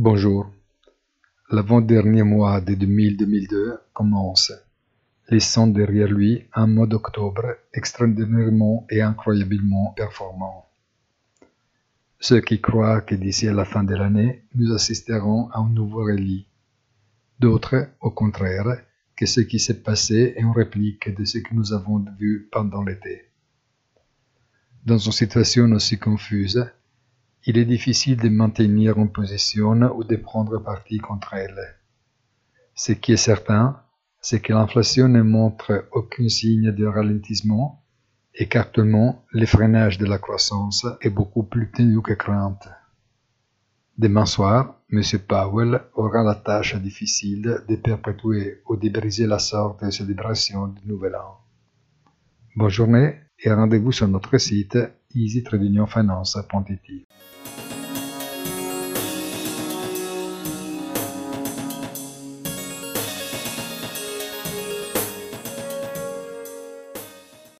Bonjour. L'avant-dernier mois de 2000-2002 commence, laissant derrière lui un mois d'octobre extraordinairement et incroyablement performant. Ceux qui croient que d'ici à la fin de l'année, nous assisterons à un nouveau rallye. D'autres, au contraire, que ce qui s'est passé est une réplique de ce que nous avons vu pendant l'été. Dans une situation aussi confuse, il est difficile de maintenir une position ou de prendre parti contre elle. Ce qui est certain, c'est que l'inflation ne montre aucun signe de ralentissement et qu'actuellement, le freinage de la croissance est beaucoup plus tenu que crainte. Demain soir, M. Powell aura la tâche difficile de perpétuer ou de briser la sorte de célébration du Nouvel An. Bonne journée et rendez-vous sur notre site easy-finance.it.